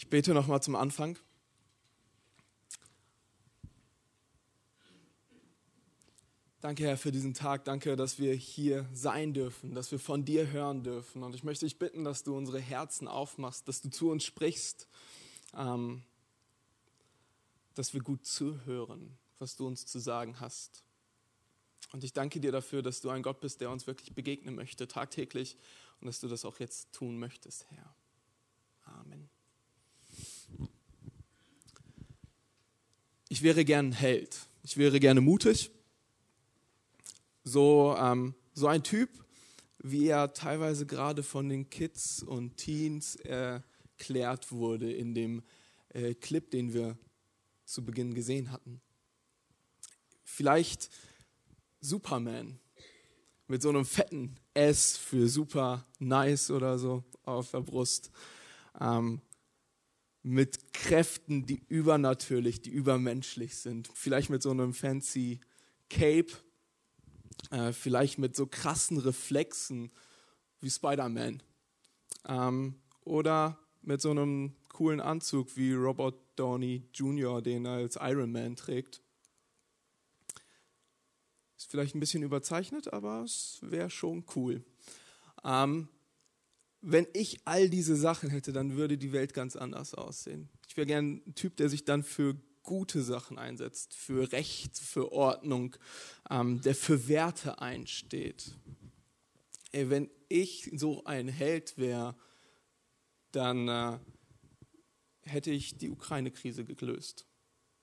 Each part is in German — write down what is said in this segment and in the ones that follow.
Ich bete nochmal zum Anfang. Danke, Herr, für diesen Tag. Danke, dass wir hier sein dürfen, dass wir von dir hören dürfen. Und ich möchte dich bitten, dass du unsere Herzen aufmachst, dass du zu uns sprichst, ähm, dass wir gut zuhören, was du uns zu sagen hast. Und ich danke dir dafür, dass du ein Gott bist, der uns wirklich begegnen möchte, tagtäglich, und dass du das auch jetzt tun möchtest, Herr. Amen. Ich wäre gern Held. Ich wäre gerne mutig so, ähm, so ein Typ, wie er teilweise gerade von den Kids und Teens erklärt wurde in dem äh, Clip, den wir zu Beginn gesehen hatten. Vielleicht Superman mit so einem fetten S für super nice oder so auf der Brust. Ähm, mit Kräften, die übernatürlich, die übermenschlich sind. Vielleicht mit so einem fancy Cape äh, vielleicht mit so krassen Reflexen wie Spider-Man. Ähm, oder mit so einem coolen Anzug wie Robert Downey Jr., den er als Iron Man trägt. Ist vielleicht ein bisschen überzeichnet, aber es wäre schon cool. Ähm, wenn ich all diese Sachen hätte, dann würde die Welt ganz anders aussehen. Ich wäre gern ein Typ, der sich dann für gute Sachen einsetzt, für Recht, für Ordnung, ähm, der für Werte einsteht. Ey, wenn ich so ein Held wäre, dann äh, hätte ich die Ukraine-Krise gelöst.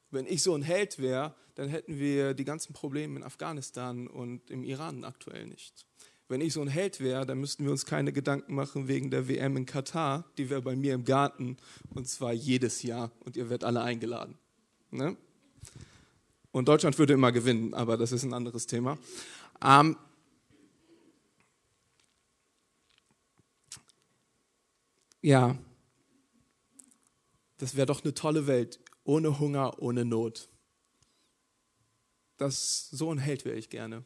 Wenn ich so ein Held wäre, dann hätten wir die ganzen Probleme in Afghanistan und im Iran aktuell nicht. Wenn ich so ein Held wäre, dann müssten wir uns keine Gedanken machen wegen der WM in Katar. Die wäre bei mir im Garten und zwar jedes Jahr und ihr werdet alle eingeladen. Ne? Und Deutschland würde immer gewinnen, aber das ist ein anderes Thema. Ähm, ja, das wäre doch eine tolle Welt, ohne Hunger, ohne Not. Das, so ein Held wäre ich gerne.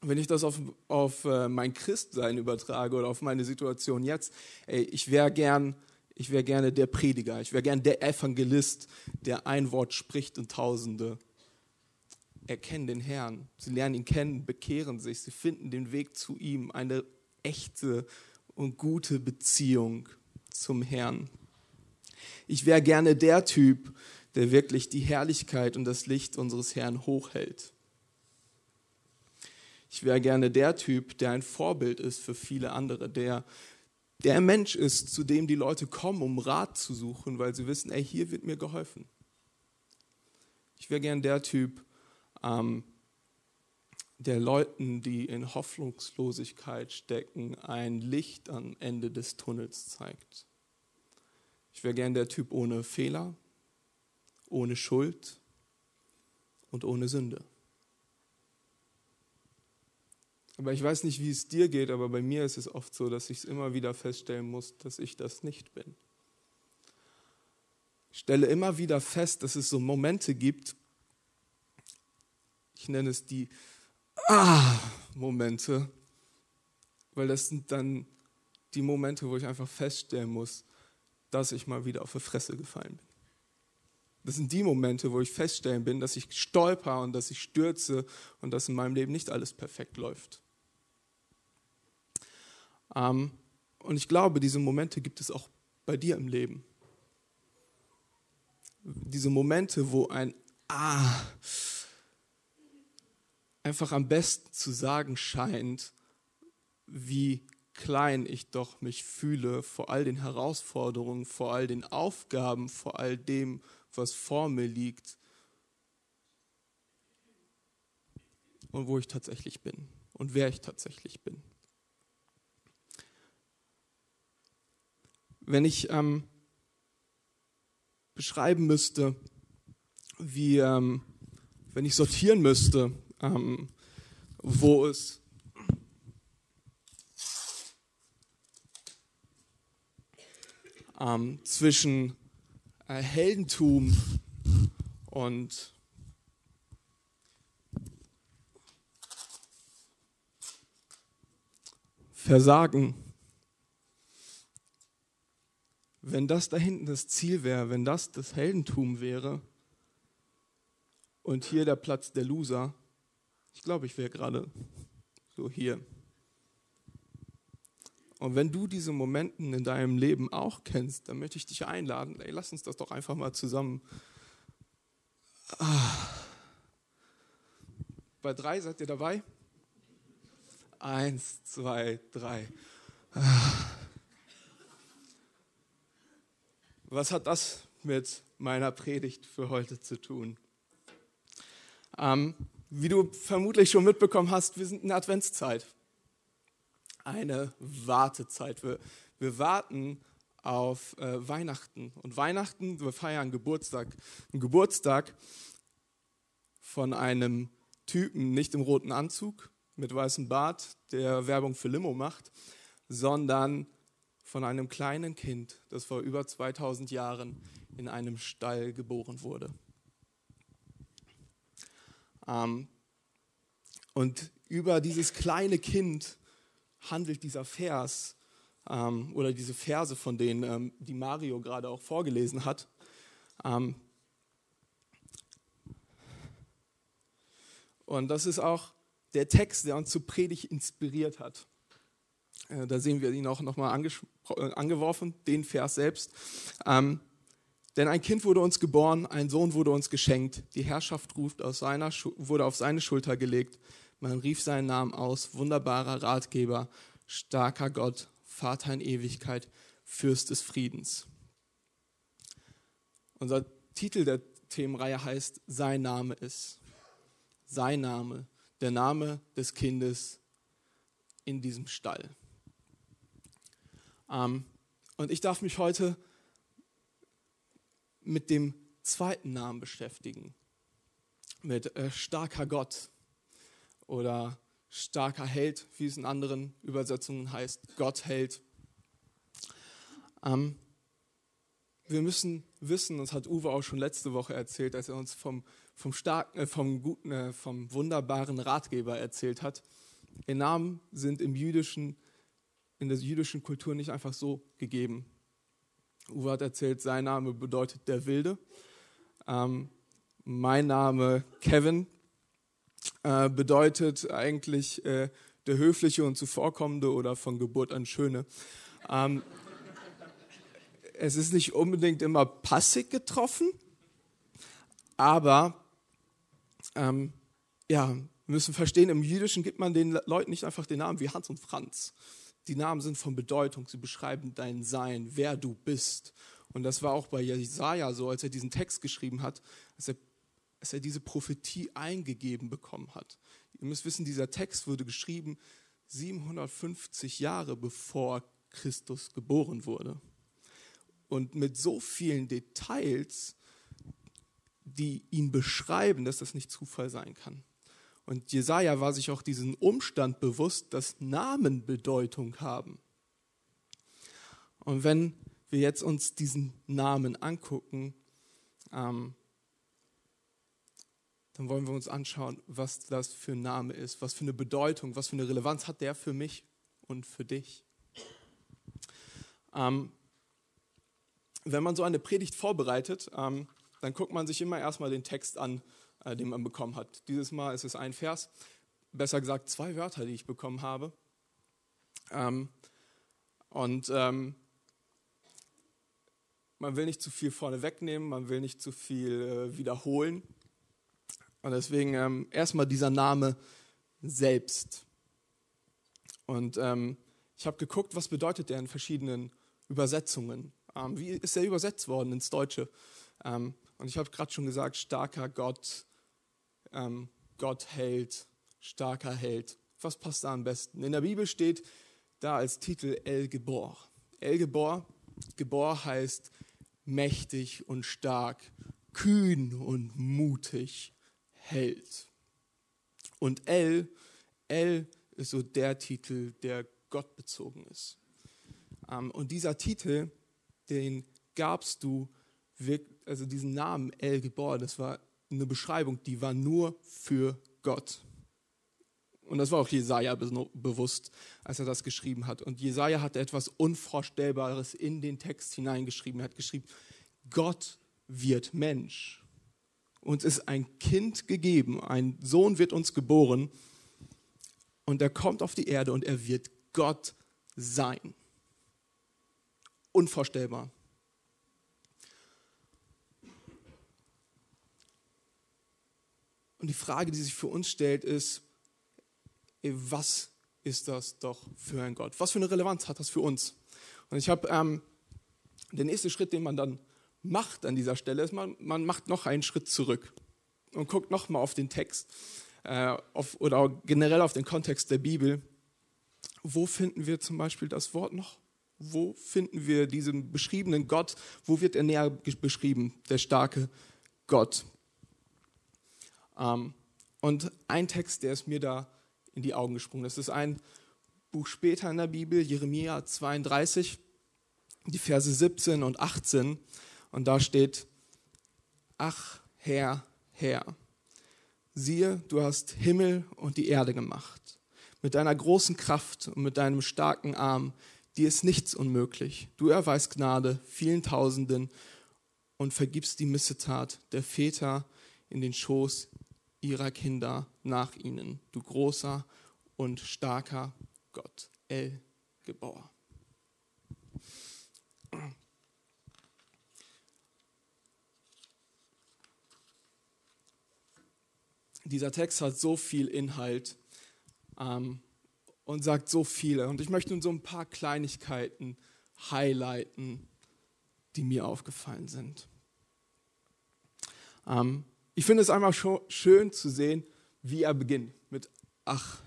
Wenn ich das auf, auf äh, mein Christsein übertrage oder auf meine Situation jetzt, ey, ich wäre gern ich wäre gerne der Prediger, ich wäre gerne der Evangelist, der ein Wort spricht und Tausende erkennen den Herrn. Sie lernen ihn kennen, bekehren sich, sie finden den Weg zu ihm, eine echte und gute Beziehung zum Herrn. Ich wäre gerne der Typ, der wirklich die Herrlichkeit und das Licht unseres Herrn hochhält. Ich wäre gerne der Typ, der ein Vorbild ist für viele andere, der der Mensch ist, zu dem die Leute kommen, um Rat zu suchen, weil sie wissen, ey, hier wird mir geholfen. Ich wäre gern der Typ, ähm, der Leuten, die in Hoffnungslosigkeit stecken, ein Licht am Ende des Tunnels zeigt. Ich wäre gern der Typ ohne Fehler, ohne Schuld und ohne Sünde. Aber ich weiß nicht, wie es dir geht, aber bei mir ist es oft so, dass ich es immer wieder feststellen muss, dass ich das nicht bin. Ich stelle immer wieder fest, dass es so Momente gibt, ich nenne es die Ah-Momente, weil das sind dann die Momente, wo ich einfach feststellen muss, dass ich mal wieder auf die Fresse gefallen bin. Das sind die Momente, wo ich feststellen bin, dass ich stolper und dass ich stürze und dass in meinem Leben nicht alles perfekt läuft. Ähm, und ich glaube, diese Momente gibt es auch bei dir im Leben. Diese Momente, wo ein Ah einfach am besten zu sagen scheint, wie klein ich doch mich fühle vor all den Herausforderungen, vor all den Aufgaben, vor all dem, was vor mir liegt und wo ich tatsächlich bin und wer ich tatsächlich bin. Wenn ich ähm, beschreiben müsste, wie, ähm, wenn ich sortieren müsste, ähm, wo es ähm, zwischen äh, Heldentum und Versagen wenn das da hinten das Ziel wäre, wenn das das Heldentum wäre und hier der Platz der Loser, ich glaube, ich wäre gerade so hier. Und wenn du diese Momenten in deinem Leben auch kennst, dann möchte ich dich einladen, ey, lass uns das doch einfach mal zusammen. Ah. Bei drei seid ihr dabei? Eins, zwei, drei. Ah. Was hat das mit meiner Predigt für heute zu tun? Ähm, wie du vermutlich schon mitbekommen hast, wir sind in der Adventszeit eine Wartezeit. Wir, wir warten auf äh, Weihnachten. Und Weihnachten, wir feiern Geburtstag. Ein Geburtstag von einem Typen, nicht im roten Anzug, mit weißem Bart, der Werbung für Limo macht, sondern von einem kleinen Kind, das vor über 2000 Jahren in einem Stall geboren wurde. Ähm, und über dieses kleine Kind handelt dieser Vers ähm, oder diese Verse, von denen ähm, die Mario gerade auch vorgelesen hat. Und das ist auch der Text, der uns zur Predigt inspiriert hat. Äh, da sehen wir ihn auch nochmal äh, angeworfen, den Vers selbst. Ähm, denn ein Kind wurde uns geboren, ein Sohn wurde uns geschenkt, die Herrschaft ruft aus seiner, wurde auf seine Schulter gelegt. Man rief seinen Namen aus, wunderbarer Ratgeber, starker Gott, Vater in Ewigkeit, Fürst des Friedens. Unser Titel der Themenreihe heißt Sein Name ist. Sein Name, der Name des Kindes in diesem Stall. Ähm, und ich darf mich heute mit dem zweiten Namen beschäftigen, mit äh, starker Gott oder starker Held, wie es in anderen Übersetzungen heißt, Gott hält. Ähm, wir müssen wissen, das hat Uwe auch schon letzte Woche erzählt, als er uns vom, vom starken, äh, vom guten, äh, vom wunderbaren Ratgeber erzählt hat. Die Namen sind im jüdischen, in der jüdischen Kultur nicht einfach so gegeben. Uwe hat erzählt, sein Name bedeutet der Wilde. Ähm, mein Name Kevin äh, bedeutet eigentlich äh, der höfliche und zuvorkommende oder von Geburt an schöne. Ähm, es ist nicht unbedingt immer passig getroffen, aber ähm, ja, wir müssen verstehen, im Jüdischen gibt man den Leuten nicht einfach den Namen wie Hans und Franz. Die Namen sind von Bedeutung, sie beschreiben dein Sein, wer du bist. Und das war auch bei Jesaja so, als er diesen Text geschrieben hat, als er dass er diese Prophetie eingegeben bekommen hat. Ihr müsst wissen, dieser Text wurde geschrieben 750 Jahre bevor Christus geboren wurde. Und mit so vielen Details, die ihn beschreiben, dass das nicht Zufall sein kann. Und Jesaja war sich auch diesen Umstand bewusst, dass Namen Bedeutung haben. Und wenn wir jetzt uns diesen Namen angucken, ähm, dann wollen wir uns anschauen, was das für ein Name ist, was für eine Bedeutung, was für eine Relevanz hat der für mich und für dich. Ähm, wenn man so eine Predigt vorbereitet, ähm, dann guckt man sich immer erstmal den Text an, äh, den man bekommen hat. Dieses Mal ist es ein Vers, besser gesagt zwei Wörter, die ich bekommen habe. Ähm, und ähm, man will nicht zu viel vorne wegnehmen, man will nicht zu viel äh, wiederholen. Und deswegen ähm, erstmal dieser Name selbst. Und ähm, ich habe geguckt, was bedeutet der in verschiedenen Übersetzungen. Ähm, wie ist er übersetzt worden ins Deutsche? Ähm, und ich habe gerade schon gesagt, starker Gott, ähm, Gott hält, starker Held. Was passt da am besten? In der Bibel steht da als Titel El Gebor. El Gebor, Gebor heißt mächtig und stark, kühn und mutig hält. Und El, El ist so der Titel, der Gott bezogen ist. Ähm, und dieser Titel, den gabst du, also diesen Namen El Gebor, das war eine Beschreibung, die war nur für Gott. Und das war auch Jesaja bewusst, als er das geschrieben hat. Und Jesaja hat etwas Unvorstellbares in den Text hineingeschrieben. Er hat geschrieben: Gott wird Mensch. Uns ist ein Kind gegeben, ein Sohn wird uns geboren. Und er kommt auf die Erde und er wird Gott sein. Unvorstellbar. Und die Frage, die sich für uns stellt, ist, was ist das doch für ein Gott? Was für eine Relevanz hat das für uns? Und ich habe ähm, der nächste Schritt, den man dann macht an dieser Stelle, ist, man, man macht noch einen Schritt zurück und guckt nochmal auf den Text äh, auf, oder generell auf den Kontext der Bibel. Wo finden wir zum Beispiel das Wort noch? Wo finden wir diesen beschriebenen Gott? Wo wird er näher beschrieben, der starke Gott? Ähm, und ein Text, der ist mir da in die Augen gesprungen. Das ist ein Buch später in der Bibel, Jeremia 32, die Verse 17 und 18. Und da steht, ach Herr, Herr, siehe, du hast Himmel und die Erde gemacht. Mit deiner großen Kraft und mit deinem starken Arm, dir ist nichts unmöglich. Du erweist Gnade vielen Tausenden und vergibst die Missetat der Väter in den Schoß ihrer Kinder nach ihnen, du großer und starker Gott, El Gebauer. Dieser Text hat so viel Inhalt ähm, und sagt so viele. Und ich möchte nun so ein paar Kleinigkeiten highlighten, die mir aufgefallen sind. Ähm, ich finde es einmal schön zu sehen, wie er beginnt mit Ach.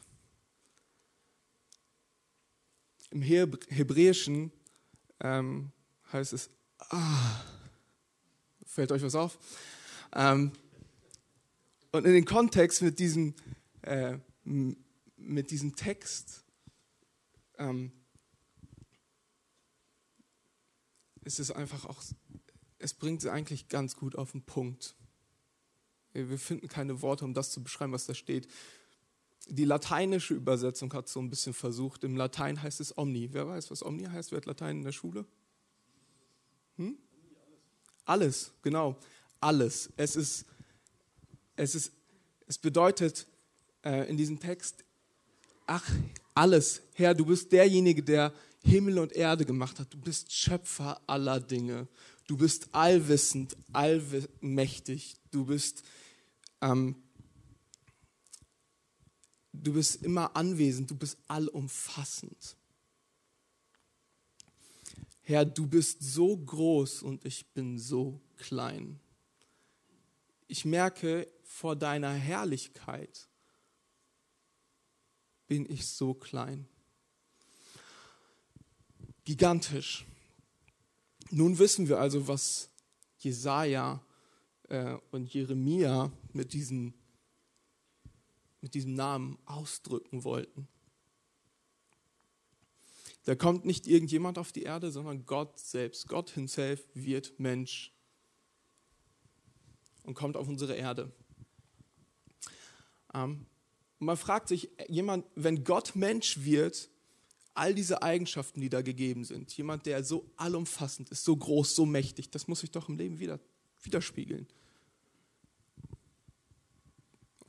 Im Hebräischen ähm, heißt es Ah. Fällt euch was auf? Ähm, und in den Kontext mit diesem, äh, mit diesem Text ähm, ist es einfach auch, es bringt sie eigentlich ganz gut auf den Punkt. Wir finden keine Worte, um das zu beschreiben, was da steht. Die lateinische Übersetzung hat so ein bisschen versucht. Im Latein heißt es Omni. Wer weiß, was Omni heißt? Wer hat Latein in der Schule? Hm? Alles, genau. Alles. Es ist, es ist, es bedeutet äh, in diesem Text, ach, alles. Herr, du bist derjenige, der Himmel und Erde gemacht hat. Du bist Schöpfer aller Dinge. Du bist allwissend, allmächtig. Du bist ähm, du bist immer anwesend, du bist allumfassend. Herr, du bist so groß und ich bin so klein. Ich merke, vor deiner Herrlichkeit bin ich so klein. Gigantisch. Nun wissen wir also, was Jesaja äh, und Jeremia mit diesem, mit diesem Namen ausdrücken wollten. Da kommt nicht irgendjemand auf die Erde, sondern Gott selbst. Gott himself wird Mensch und kommt auf unsere Erde. Ähm, man fragt sich, jemand, wenn Gott Mensch wird, all diese Eigenschaften, die da gegeben sind, jemand, der so allumfassend ist, so groß, so mächtig, das muss sich doch im Leben wieder, widerspiegeln.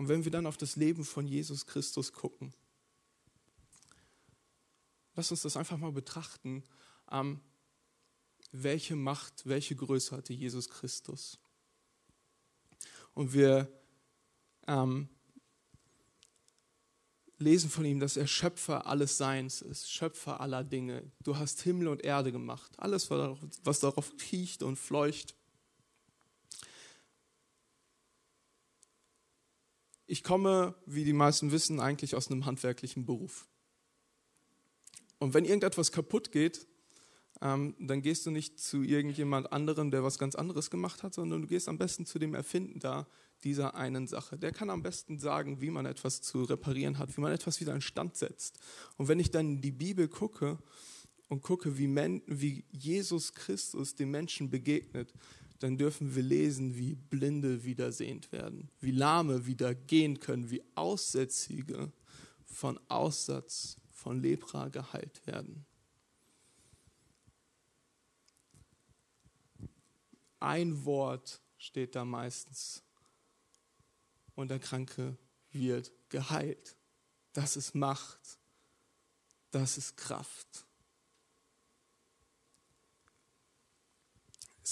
Und wenn wir dann auf das Leben von Jesus Christus gucken, lass uns das einfach mal betrachten. Ähm, welche Macht, welche Größe hatte Jesus Christus? Und wir ähm, lesen von ihm, dass er Schöpfer alles Seins ist, Schöpfer aller Dinge. Du hast Himmel und Erde gemacht, alles, was darauf kriecht und fleucht. Ich komme, wie die meisten wissen, eigentlich aus einem handwerklichen Beruf. Und wenn irgendetwas kaputt geht, ähm, dann gehst du nicht zu irgendjemand anderem, der was ganz anderes gemacht hat, sondern du gehst am besten zu dem Erfinder dieser einen Sache. Der kann am besten sagen, wie man etwas zu reparieren hat, wie man etwas wieder in Stand setzt. Und wenn ich dann in die Bibel gucke und gucke, wie, Men wie Jesus Christus den Menschen begegnet, dann dürfen wir lesen, wie Blinde wieder sehend werden, wie Lahme wieder gehen können, wie Aussätzige von Aussatz, von Lepra geheilt werden. Ein Wort steht da meistens und der Kranke wird geheilt. Das ist Macht. Das ist Kraft.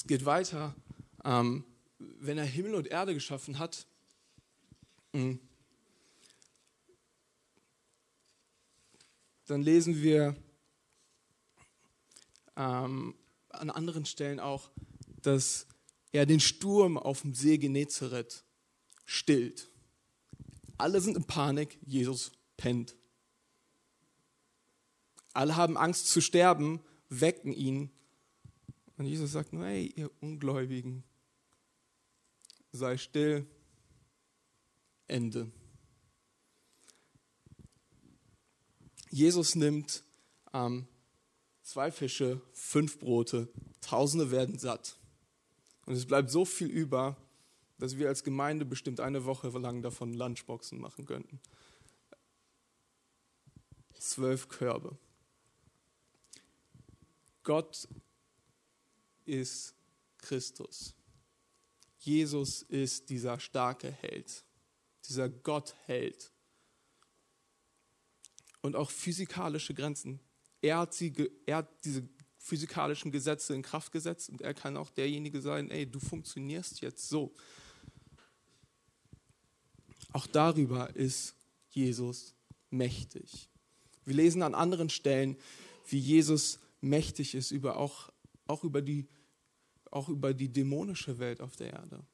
Es geht weiter. Ähm, wenn er Himmel und Erde geschaffen hat, hm, dann lesen wir ähm, an anderen Stellen auch, dass er den Sturm auf dem See Genezareth stillt. Alle sind in Panik, Jesus pennt. Alle haben Angst zu sterben, wecken ihn. Und Jesus sagt nur, hey, ihr Ungläubigen, sei still, Ende. Jesus nimmt ähm, zwei Fische, fünf Brote, Tausende werden satt. Und es bleibt so viel über, dass wir als Gemeinde bestimmt eine Woche lang davon Lunchboxen machen könnten. Zwölf Körbe. Gott ist Christus. Jesus ist dieser starke Held, dieser Gottheld. Und auch physikalische Grenzen. Er hat, sie, er hat diese physikalischen Gesetze in Kraft gesetzt und er kann auch derjenige sein, ey, du funktionierst jetzt so. Auch darüber ist Jesus mächtig. Wir lesen an anderen Stellen, wie Jesus mächtig ist, über auch, auch, über die, auch über die dämonische Welt auf der Erde.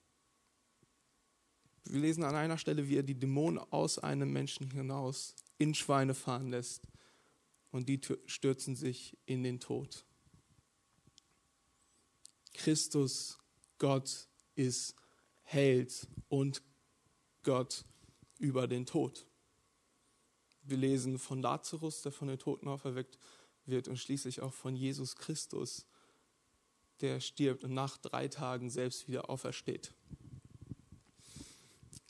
Wir lesen an einer Stelle, wie er die Dämonen aus einem Menschen hinaus in Schweine fahren lässt und die stürzen sich in den Tod. Christus, Gott, ist Held und Gott über den Tod. Wir lesen von Lazarus, der von den Toten auferweckt wird und schließlich auch von Jesus Christus, der stirbt und nach drei Tagen selbst wieder aufersteht.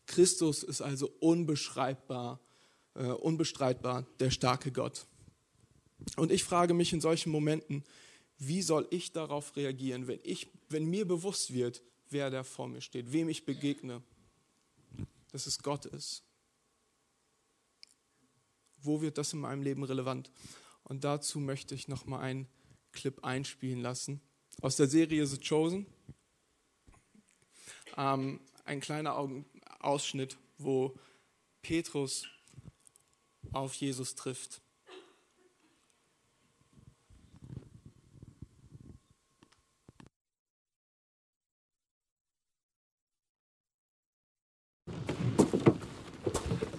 Christus ist also unbeschreibbar, äh, unbestreitbar der starke Gott. Und ich frage mich in solchen Momenten, wie soll ich darauf reagieren, wenn, ich, wenn mir bewusst wird, wer da vor mir steht, wem ich begegne, dass es Gott ist. Wo wird das in meinem Leben relevant? Und dazu möchte ich noch mal einen Clip einspielen lassen aus der Serie The Chosen. Ähm, ein kleiner Ausschnitt, wo Petrus auf Jesus trifft.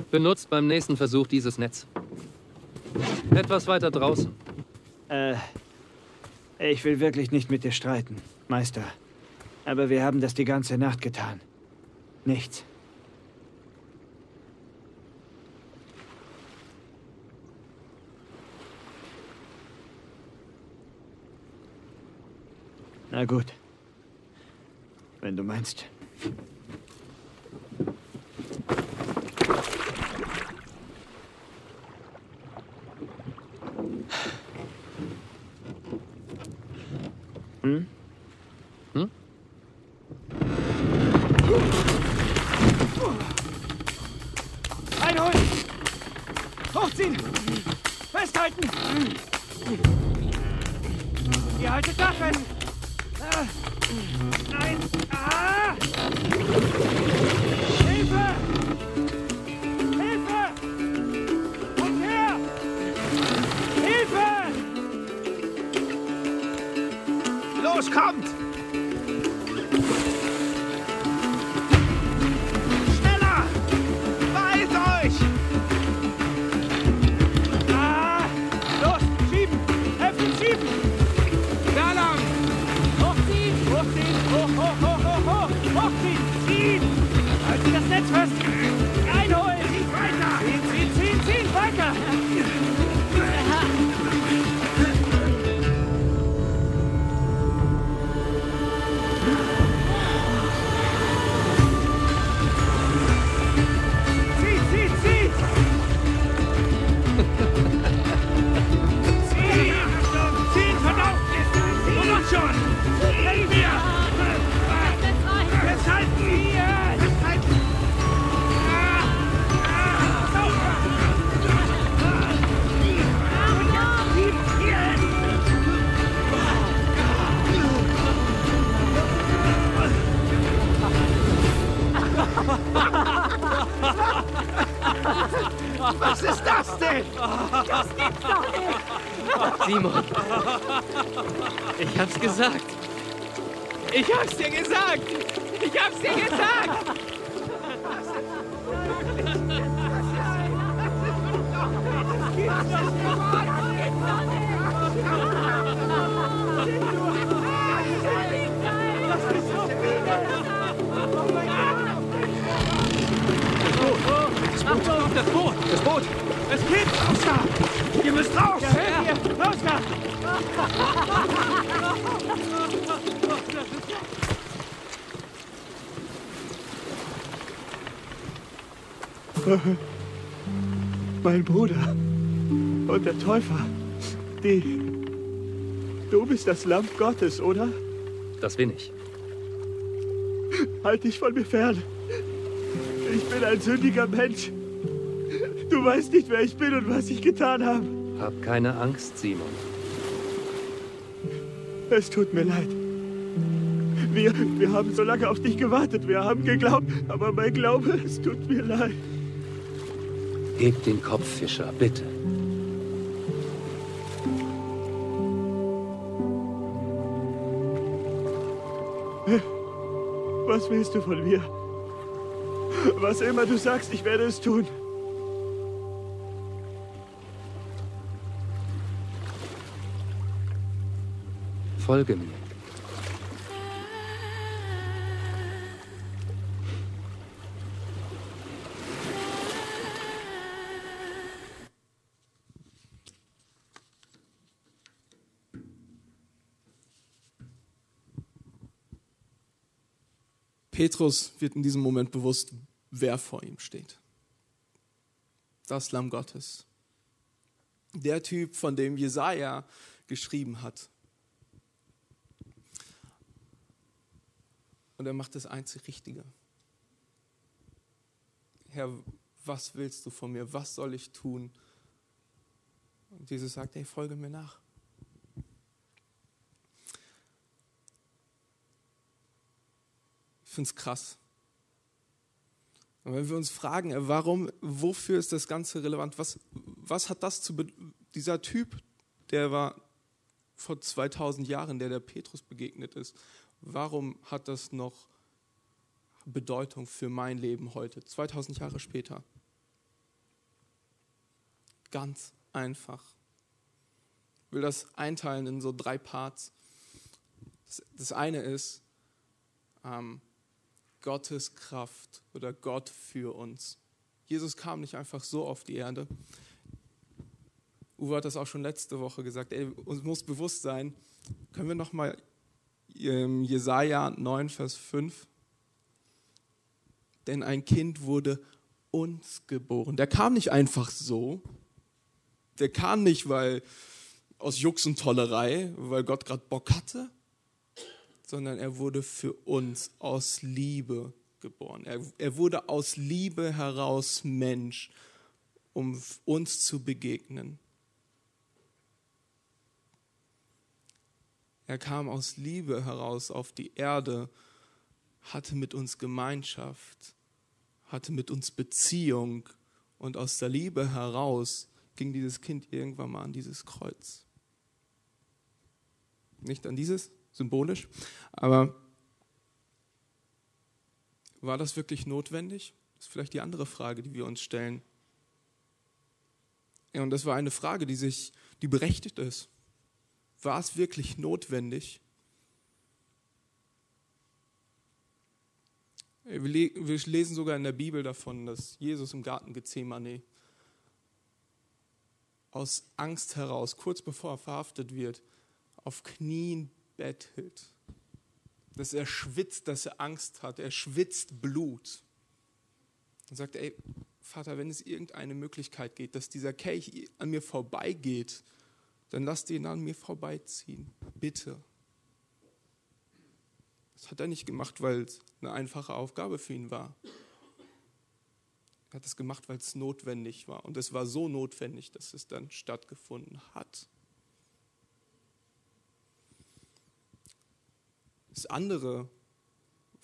Benutzt beim nächsten Versuch dieses Netz. Etwas weiter draußen. Äh, ich will wirklich nicht mit dir streiten, Meister. Aber wir haben das die ganze Nacht getan. Nichts. Na gut. Wenn du meinst. Hm? Mein Bruder und der Täufer, die... Du bist das Lamm Gottes, oder? Das bin ich. Halt dich von mir fern. Ich bin ein sündiger Mensch. Du weißt nicht, wer ich bin und was ich getan habe. Hab keine Angst, Simon. Es tut mir leid. Wir, wir haben so lange auf dich gewartet. Wir haben geglaubt, aber mein Glaube, es tut mir leid. Heb den Kopf, Fischer, bitte. Was willst du von mir? Was immer du sagst, ich werde es tun. Folge mir. Petrus wird in diesem Moment bewusst, wer vor ihm steht. Das Lamm Gottes. Der Typ, von dem Jesaja geschrieben hat. Und er macht das einzig Richtige. Herr, was willst du von mir? Was soll ich tun? Und Jesus sagt, hey, folge mir nach. Finde es krass. Und wenn wir uns fragen, äh, warum, wofür ist das Ganze relevant? Was, was hat das zu dieser Typ, der war vor 2000 Jahren, der der Petrus begegnet ist, warum hat das noch Bedeutung für mein Leben heute, 2000 Jahre später? Ganz einfach. Ich will das einteilen in so drei Parts. Das, eine ist, ähm, Gottes Kraft oder Gott für uns. Jesus kam nicht einfach so auf die Erde. Uwe hat das auch schon letzte Woche gesagt. Ey, uns muss bewusst sein, können wir nochmal Jesaja 9, Vers 5? Denn ein Kind wurde uns geboren. Der kam nicht einfach so. Der kam nicht, weil aus Jux und Tollerei, weil Gott gerade Bock hatte, sondern er wurde für uns aus Liebe geboren. Er, er wurde aus Liebe heraus Mensch, um uns zu begegnen. Er kam aus Liebe heraus auf die Erde, hatte mit uns Gemeinschaft, hatte mit uns Beziehung und aus der Liebe heraus ging dieses Kind irgendwann mal an dieses Kreuz. Nicht an dieses, symbolisch. Aber war das wirklich notwendig? Das ist vielleicht die andere Frage, die wir uns stellen. Ja, und das war eine Frage, die sich, die berechtigt ist. War es wirklich notwendig? Wir lesen sogar in der Bibel davon, dass Jesus im Garten Gethsemane aus Angst heraus, kurz bevor er verhaftet wird, auf Knien bettelt. Dass er schwitzt, dass er Angst hat. Er schwitzt Blut. Und sagt, ey, Vater, wenn es irgendeine Möglichkeit geht, dass dieser Kelch an mir vorbeigeht, dann lass ihn an mir vorbeiziehen. Bitte. Das hat er nicht gemacht, weil es eine einfache Aufgabe für ihn war. Er hat es gemacht, weil es notwendig war. Und es war so notwendig, dass es dann stattgefunden hat. Das andere,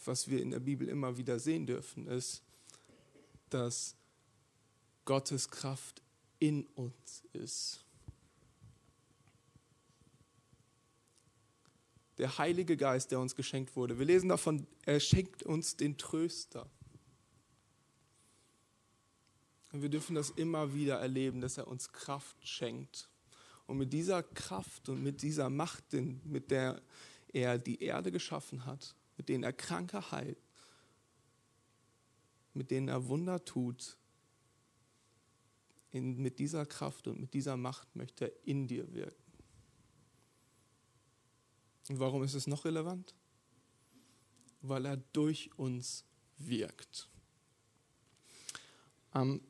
was wir in der Bibel immer wieder sehen dürfen, ist, dass Gottes Kraft in uns ist. Der Heilige Geist, der uns geschenkt wurde. Wir lesen davon, er schenkt uns den Tröster. Und wir dürfen das immer wieder erleben, dass er uns Kraft schenkt. Und mit dieser Kraft und mit dieser Macht, mit der er die Erde geschaffen hat, mit denen er Kranke heilt, mit denen er Wunder tut, in, mit dieser Kraft und mit dieser Macht möchte er in dir wirken. Und warum ist es noch relevant? Weil er durch uns wirkt. Ähm,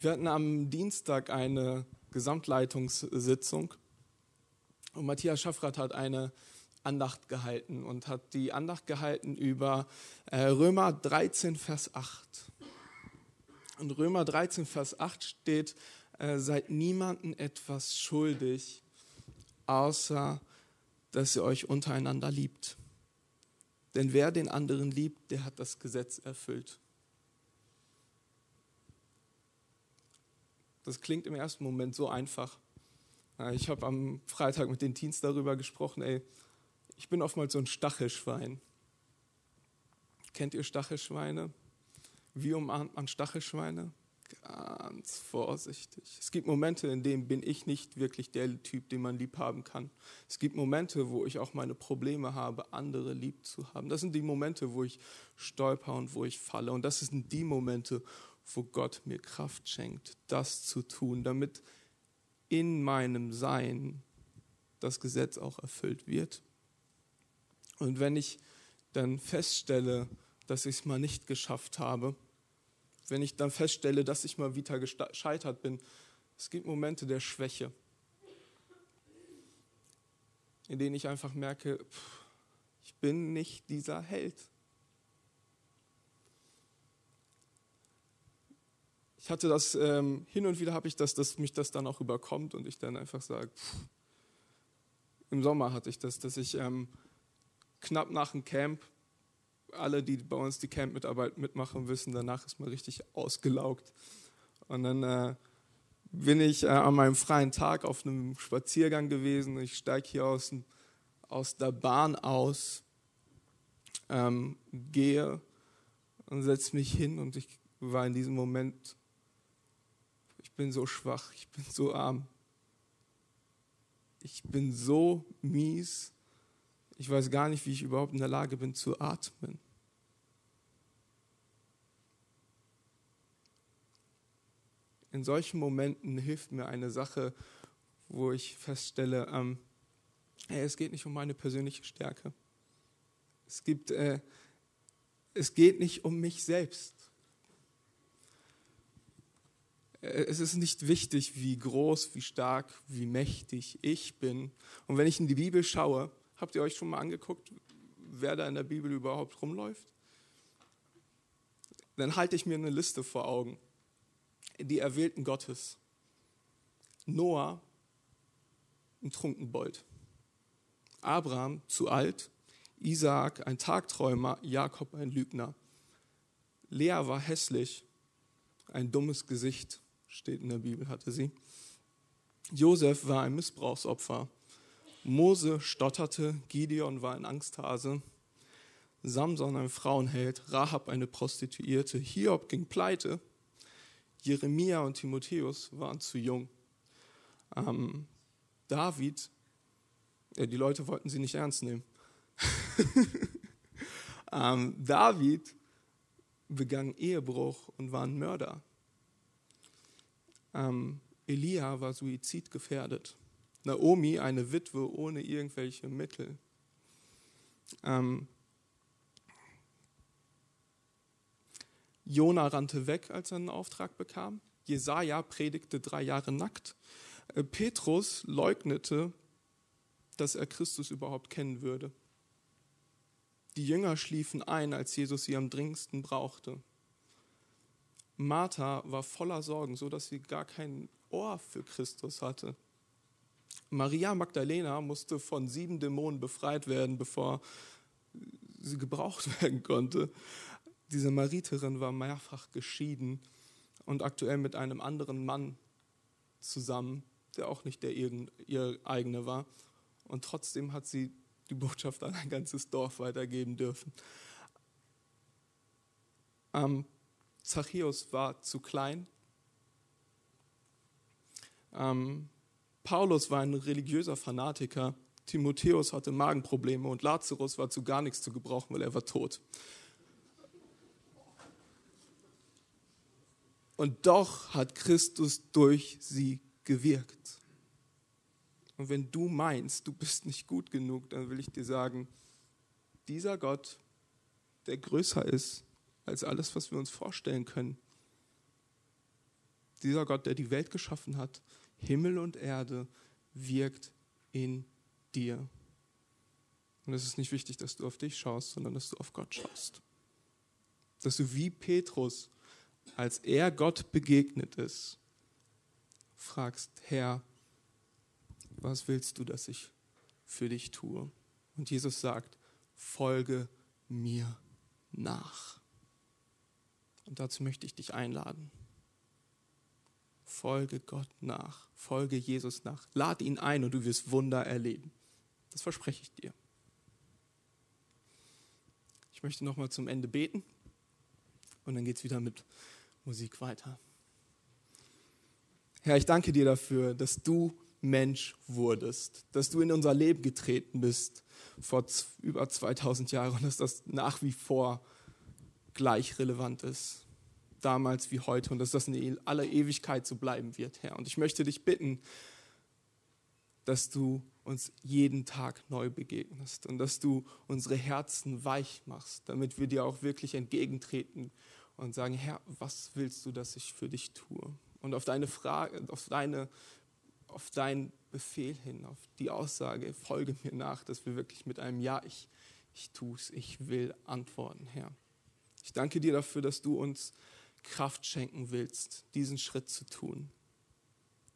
wir hatten am Dienstag eine Gesamtleitungssitzung und Matthias Schaffrath hat eine Andacht gehalten und hat die Andacht gehalten über äh, Römer 13, Vers 8. In Römer 13, Vers 8 steht, äh, seid niemanden etwas schuldig, außer dass ihr euch untereinander liebt. Denn wer den anderen liebt, der hat das Gesetz erfüllt. Das klingt im ersten Moment so einfach. Ich habe am Freitag mit den Teens darüber gesprochen, ey, ich bin oftmals so ein Stachelschwein. Kennt ihr Stachelschweine? Wie umarmt man Stachelschweine? Ganz vorsichtig. Es gibt Momente, in denen bin ich nicht wirklich der Typ, den man lieb haben kann. Es gibt Momente, wo ich auch meine Probleme habe, andere lieb zu haben. Das sind die Momente, wo ich stolper und wo ich falle. Und das sind die Momente, wo Gott mir Kraft schenkt, das zu tun, damit in meinem Sein das Gesetz auch erfüllt wird. Und wenn ich dann feststelle, dass ich es mal nicht geschafft habe, wenn ich dann feststelle, dass ich mal wieder gescheitert bin, es gibt Momente der Schwäche, in denen ich einfach merke, ich bin nicht dieser Held. Ich hatte das, ähm, hin und wieder habe ich das, dass mich das dann auch überkommt und ich dann einfach sage, im Sommer hatte ich das, dass ich ähm, knapp nach dem Camp alle, die bei uns die Camp-Mitarbeit mitmachen, wissen, danach ist man richtig ausgelaugt. Und dann äh, bin ich äh, an meinem freien Tag auf einem Spaziergang gewesen. Ich steige hier aus, aus der Bahn aus, ähm, gehe und setze mich hin und ich war in diesem Moment, ich bin so schwach, ich bin so arm, ich bin so mies ich weiß gar nicht, wie ich überhaupt in der Lage bin zu atmen. In solchen Momenten hilft mir eine Sache, wo ich feststelle, ähm, hey, es geht nicht um meine persönliche Stärke. Es, gibt, äh, es geht nicht um mich selbst. Äh, es ist nicht wichtig, wie groß, wie stark, wie mächtig ich bin. Und wenn ich in die Bibel schaue, Habt ihr euch schon mal angeguckt, wer da in der Bibel überhaupt rumläuft? Dann halte ich mir eine Liste vor Augen. Die Erwählten Gottes. Noah, ein Trunkenbold. Abraham, zu alt. Isaak, ein Tagträumer. Jakob, ein Lügner. Lea war hässlich. Ein dummes Gesicht, steht in der Bibel, hatte sie. Josef war ein Missbrauchsopfer. Mose stotterte, Gideon war ein Angsthase, Samson ein Frauenheld, Rahab eine Prostituierte, Hiob ging pleite, Jeremia und Timotheus waren zu jung. Ähm, David, äh, die Leute wollten sie nicht ernst nehmen. ähm, David begann Ehebruch und war ein Mörder. Ähm, Elia war suizidgefährdet. Naomi eine Witwe ohne irgendwelche Mittel. Ähm, Jona rannte weg, als er einen Auftrag bekam. Jesaja predigte drei Jahre nackt. Äh, Petrus leugnete, dass er Christus überhaupt kennen würde. Die Jünger schliefen ein, als Jesus sie am dringendsten brauchte. Martha war voller Sorgen, so dass sie gar kein Ohr für Christus hatte. Maria Magdalena musste von sieben Dämonen befreit werden, bevor sie gebraucht werden konnte. Diese Mariterin war mehrfach geschieden und aktuell mit einem anderen Mann zusammen, der auch nicht der ihr eigene war. Und trotzdem hat sie die Botschaft an ein ganzes Dorf weitergeben dürfen. Ähm, Zachäus war zu klein. Ähm, Paulus war ein religiöser Fanatiker. Timotheus hatte Magenprobleme und Lazarus war zu gar nichts zu gebrauchen, weil er war tot. Und doch hat Christus durch sie gewirkt. Und wenn du meinst, du bist nicht gut genug, dann will ich dir sagen, dieser Gott, der größer ist als alles, was wir uns vorstellen können, dieser Gott, der die Welt geschaffen hat, Himmel und Erde, wirkt in dir. Und es ist nicht wichtig, dass du auf dich schaust, sondern dass du auf Gott schaust. Dass du wie Petrus, als er Gott begegnet ist, fragst, Herr, was willst du, dass ich für dich tue? Und Jesus sagt, folge mir nach. Und dazu möchte ich dich einladen. Folge Gott nach, folge Jesus nach, lad ihn ein und du wirst Wunder erleben. Das verspreche ich dir. Ich möchte nochmal zum Ende beten und dann geht es wieder mit Musik weiter. Herr, ich danke dir dafür, dass du Mensch wurdest, dass du in unser Leben getreten bist vor über 2000 Jahren und dass das nach wie vor gleich relevant ist, damals wie heute und dass das in aller Ewigkeit so bleiben wird, Herr. Und ich möchte dich bitten, dass du uns jeden Tag neu begegnest und dass du unsere Herzen weich machst, damit wir dir auch wirklich entgegentreten und sagen, Herr, was willst du, dass ich für dich tue? Und auf deine Frage, auf deine, auf deinen Befehl hin, auf die Aussage, folge mir nach, dass wir wirklich mit einem Ja, ich, ich es, ich will antworten, Herr. Ich danke dir dafür, dass du uns Kraft schenken willst, diesen Schritt zu tun.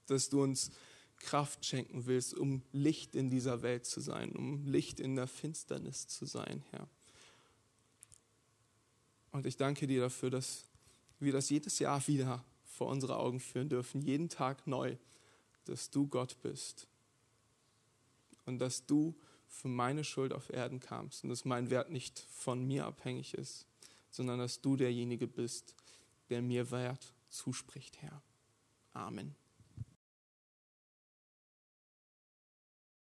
Dass du uns Kraft schenken willst, um Licht in dieser Welt zu sein, um Licht in der Finsternis zu sein, Herr. Und ich danke dir dafür, dass wir das jedes Jahr wieder vor unsere Augen führen dürfen, jeden Tag neu, dass du Gott bist und dass du für meine Schuld auf Erden kamst und dass mein Wert nicht von mir abhängig ist, sondern dass du derjenige bist, der mir Wert zuspricht, Herr. Amen.